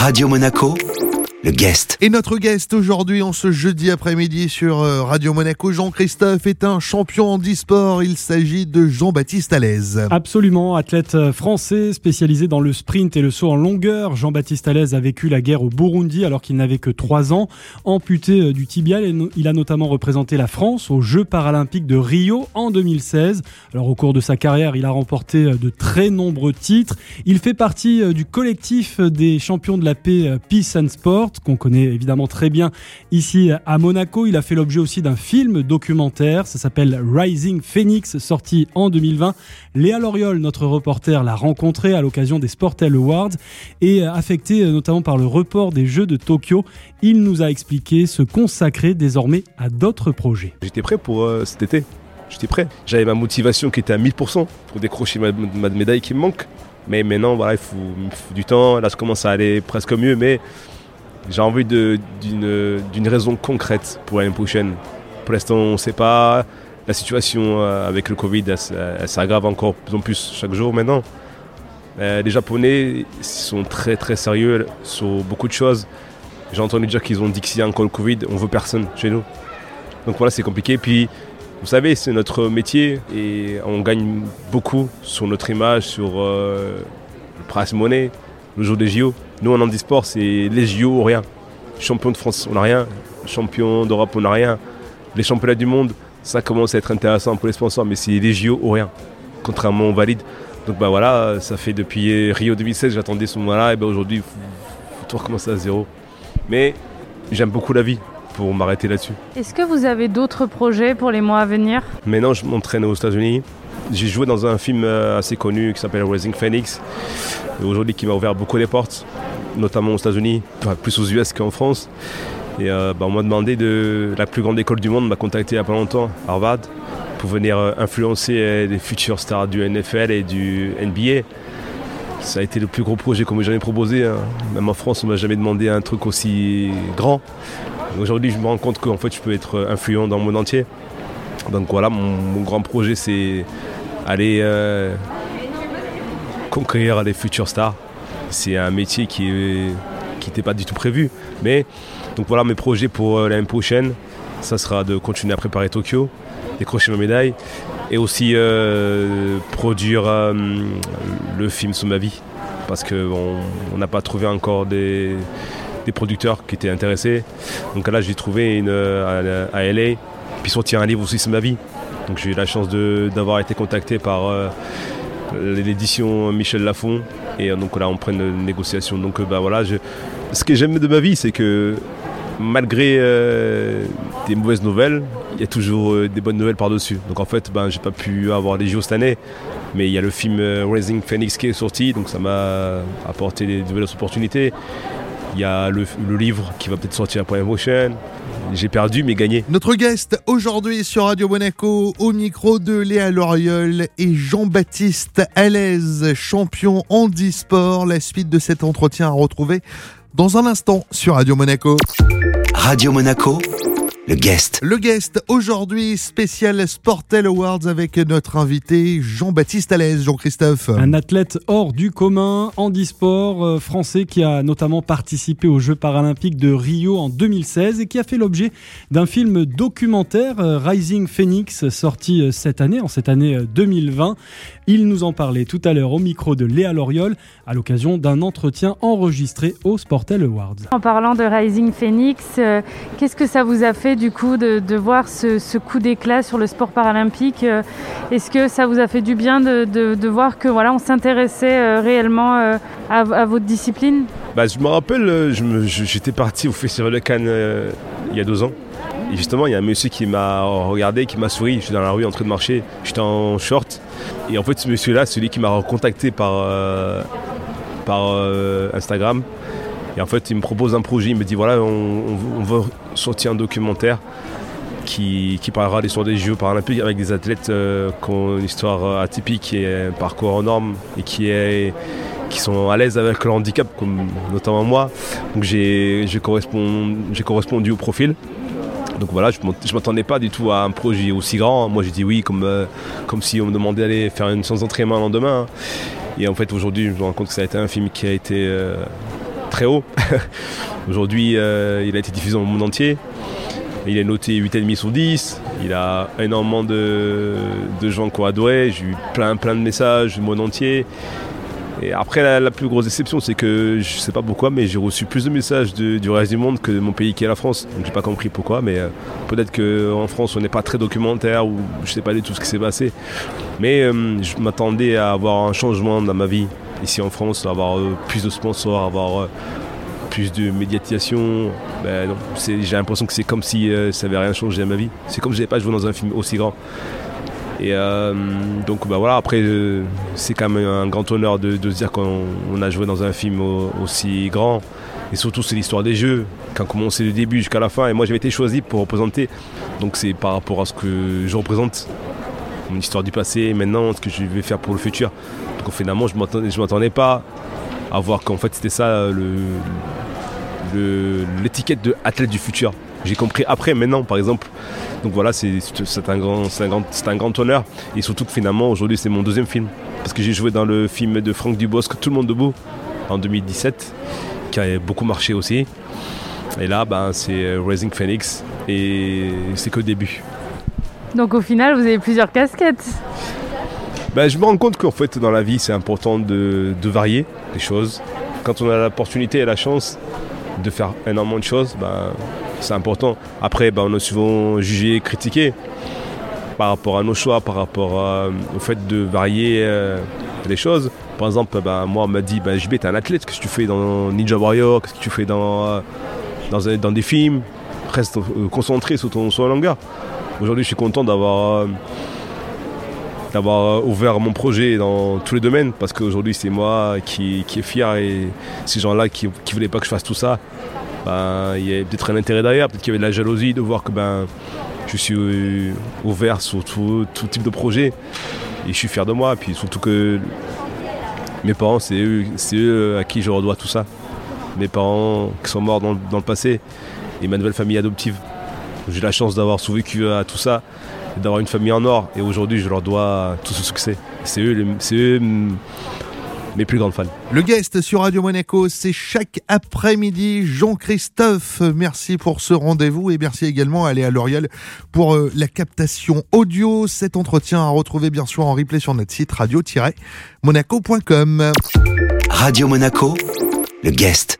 Radio Monaco, le guest. Et notre guest aujourd'hui, en ce jeudi après-midi sur euh, Radio Monaco, Jean-Christophe est un champion en e-sport. Il s'agit de Jean-Baptiste Alaise. Absolument, athlète euh, français spécialisé dans le sprint et le saut en longueur. Jean-Baptiste Alaise a vécu la guerre au Burundi alors qu'il n'avait que 3 ans. Amputé euh, du tibial, il a notamment représenté la France aux Jeux paralympiques de Rio en 2016. Alors au cours de sa carrière, il a remporté de très nombreux titres. Il fait partie du collectif des champions de la paix Peace and Sport qu'on connaît évidemment très bien ici à Monaco. Il a fait l'objet aussi d'un film documentaire, ça s'appelle Rising Phoenix, sorti en 2020. Léa Loriol, notre reporter, l'a rencontré à l'occasion des Sportel Awards et affecté notamment par le report des Jeux de Tokyo, il nous a expliqué se consacrer désormais à d'autres projets. J'étais prêt pour euh, cet été. J'étais prêt. J'avais ma motivation qui était à 1000% pour décrocher ma, médaille qui me manque. Mais maintenant, voilà, il faut, du temps. Là, je commence à aller presque mieux, mais j'ai envie d'une raison concrète pour l'année prochaine. Pour l'instant, on ne sait pas. La situation euh, avec le Covid, elle, s'aggrave encore plus en plus chaque jour maintenant. Euh, les Japonais sont très très sérieux sur beaucoup de choses. J'ai entendu dire qu'ils ont dit que s'il y a encore le Covid, on veut personne chez nous. Donc voilà, c'est compliqué. Puis, vous savez, c'est notre métier et on gagne beaucoup sur notre image, sur euh, le price money, le jour des JO. Nous, en handisport, c'est les JO ou rien. Champion de France, on n'a rien. Champion d'Europe, on n'a rien. Les championnats du monde, ça commence à être intéressant pour les sponsors, mais c'est les JO ou rien, contrairement aux valides. Donc bah voilà, ça fait depuis Rio 2016, j'attendais ce moment-là, et ben aujourd'hui, faut, tout recommencer à zéro. Mais j'aime beaucoup la vie pour m'arrêter là-dessus. Est-ce que vous avez d'autres projets pour les mois à venir? Maintenant, je m'entraîne aux États-Unis. J'ai joué dans un film euh, assez connu qui s'appelle Rising Phoenix, aujourd'hui qui m'a ouvert beaucoup de portes notamment aux États-Unis, plus aux US qu'en France. Et euh, bah, on m'a demandé de la plus grande école du monde, m'a contacté il n'y a pas longtemps, Harvard, pour venir euh, influencer euh, les futures stars du NFL et du NBA. Ça a été le plus gros projet qu'on m'ait jamais proposé. Hein. Même en France, on m'a jamais demandé un truc aussi grand. Aujourd'hui, je me rends compte qu'en fait, je peux être influent dans le monde entier. Donc voilà, mon, grand projet, c'est aller conquérir les futures stars c'est un métier qui n'était pas du tout prévu. Mais donc voilà mes projets pour euh, l'année prochaine. Ça sera de continuer à préparer Tokyo, décrocher ma médaille et aussi euh, produire euh, le film sur ma vie. Parce qu'on n'a pas trouvé encore des, producteurs qui étaient intéressés. Donc là, j'ai trouvé une à, LA, puis sortir un livre aussi sur ma vie. Donc j'ai eu la chance d'avoir été contacté par l'édition Michel Lafon. Et euh, donc là, on prend une négociation. Donc euh, bah, voilà, ce que j'aime de ma vie, c'est que malgré euh, des mauvaises nouvelles, il y a toujours des bonnes nouvelles par-dessus. Donc en fait, ben, j'ai pas pu avoir des JO cette année, mais il y a le film Raising Phoenix qui est sorti, donc ça m'a apporté des nouvelles opportunités. Il y a le, livre qui va peut-être sortir la l'année prochaine. J'ai perdu mais gagné. Notre guest aujourd'hui sur Radio Monaco au micro de Léa Loriol et Jean-Baptiste Alaise, champion handisport. La suite de cet entretien à retrouver dans un instant sur Radio Monaco. Radio Monaco le guest. Le guest aujourd'hui, spécial Sportel Awards avec notre invité Jean-Baptiste Alaise, Jean-Christophe. Un athlète hors du commun, handisport euh, français qui a notamment participé aux Jeux paralympiques de Rio en 2016 et qui a fait l'objet d'un film documentaire euh, Rising Phoenix sorti euh, cette année, en cette année 2020. Il nous en parlait tout à l'heure au micro de Léa Loriol à l'occasion d'un entretien enregistré au Sportel Awards. En parlant de Rising Phoenix, qu'est-ce que ça vous a fait du coup de, voir ce, coup d'éclat sur le sport paralympique. Euh, est-ce que ça vous a fait du bien de, voir que voilà, on s'intéressait euh, réellement euh, à, votre discipline? Bah, Je me rappelle, j'étais parti au Festival de Cannes il y a deux ans. Et justement, il y a un monsieur qui m'a regardé, qui m'a souri. Je suis dans la rue en train de marcher, j'étais en short. Et en fait, ce monsieur-là, celui qui m'a contacté par, par Instagram, et en fait, il me propose un projet, il me dit voilà, on, veut sortir un documentaire qui, parlera de l'histoire des Jeux paralympiques avec des athlètes euh, qui ont une histoire atypique et un parcours en normes et qui, est, qui sont à l'aise avec leur handicap, comme notamment moi. Donc j'ai correspondu au profil. Donc voilà, je ne m'attendais pas du tout à un projet aussi grand. Moi j'ai dit oui comme, euh, comme si on me demandait d'aller faire une séance d'entraînement le lendemain. Et en fait aujourd'hui je me rends compte que ça a été un film qui a été euh, très haut. Aujourd'hui, euh, il a été diffusé dans le monde entier. Il est noté 8,5 sur 10. Il a énormément de, de gens qui ont adoré. J'ai eu plein, plein de messages du monde entier. Et après, la, plus grosse déception, c'est que je sais pas pourquoi, mais j'ai reçu plus de messages du reste du monde que de mon pays qui est la France. Donc j'ai pas compris pourquoi, mais euh, peut-être qu'en France, on n'est pas très documentaire ou je sais pas du tout ce qui s'est passé. Mais euh, je m'attendais à avoir un changement dans ma vie ici en France, avoir euh, plus de sponsors, avoir plus de médiatisation. Ben j'ai l'impression que c'est comme si ça n'avait rien changé dans ma vie. C'est comme si j'avais pas joué dans un film aussi grand. Et euh, donc bah voilà, après euh, c'est quand même un grand honneur de, se dire qu'on a joué dans un film aussi grand. Et surtout c'est l'histoire des jeux, a commencé du début jusqu'à la fin. Et moi j'avais été choisi pour représenter. Donc c'est par rapport à ce que je représente, mon histoire du passé maintenant ce que je vais faire pour le futur. Donc finalement je ne m'attendais pas à voir qu'en fait c'était ça l'étiquette de athlète du futur. J'ai compris après, maintenant par exemple, donc voilà, c'est un, grand, un, un grand honneur. Et surtout que finalement, aujourd'hui, c'est mon deuxième film. Parce que j'ai joué dans le film de Franck Dubosc, Tout le monde debout, en 2017, qui a beaucoup marché aussi. Et là, ben, c'est euh, Raising Phoenix. Et c'est que le début. Donc au final, vous avez plusieurs casquettes ben, Je me rends compte qu'en fait, dans la vie, c'est important de, varier les choses. Quand on a l'opportunité et la chance de faire énormément de choses, ben, c'est important. Après, ben, on a souvent jugé, critiqué par rapport à nos choix, par rapport euh, au fait de varier euh, les choses. Par exemple, ben, moi, on m'a dit, ben, JB, t'es un athlète, qu'est-ce que tu fais dans Ninja Warrior, qu'est-ce que tu fais dans, euh, dans, des films? Reste concentré sur ton, sur longueur. Aujourd'hui, je suis content d'avoir d'avoir ouvert mon projet dans tous les domaines parce qu'aujourd'hui c'est moi qui, qui est fier et ces gens-là qui ne voulaient pas que je fasse tout ça ben, il y a peut-être un intérêt derrière, peut-être qu'il y avait de la jalousie de voir que ben, je suis euh, ouvert sur tout, type de projet et je suis fier de moi. Puis surtout que mes parents, c'est eux, eux à qui je redois tout ça. Mes parents qui sont morts dans, le passé et ma nouvelle famille adoptive. J'ai la chance d'avoir survécu à tout ça, d'avoir une famille en or et aujourd'hui je leur dois tout ce succès. C'est eux, eux mes plus grandes fans. Le guest sur Radio Monaco, c'est chaque après-midi. Jean-Christophe, merci pour ce rendez-vous et merci également à Léa L'Oréal pour euh, la captation audio. Cet entretien à retrouver bien sûr en replay sur notre site radio-monaco.com. Radio Monaco, le guest.